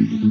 Mm-hmm.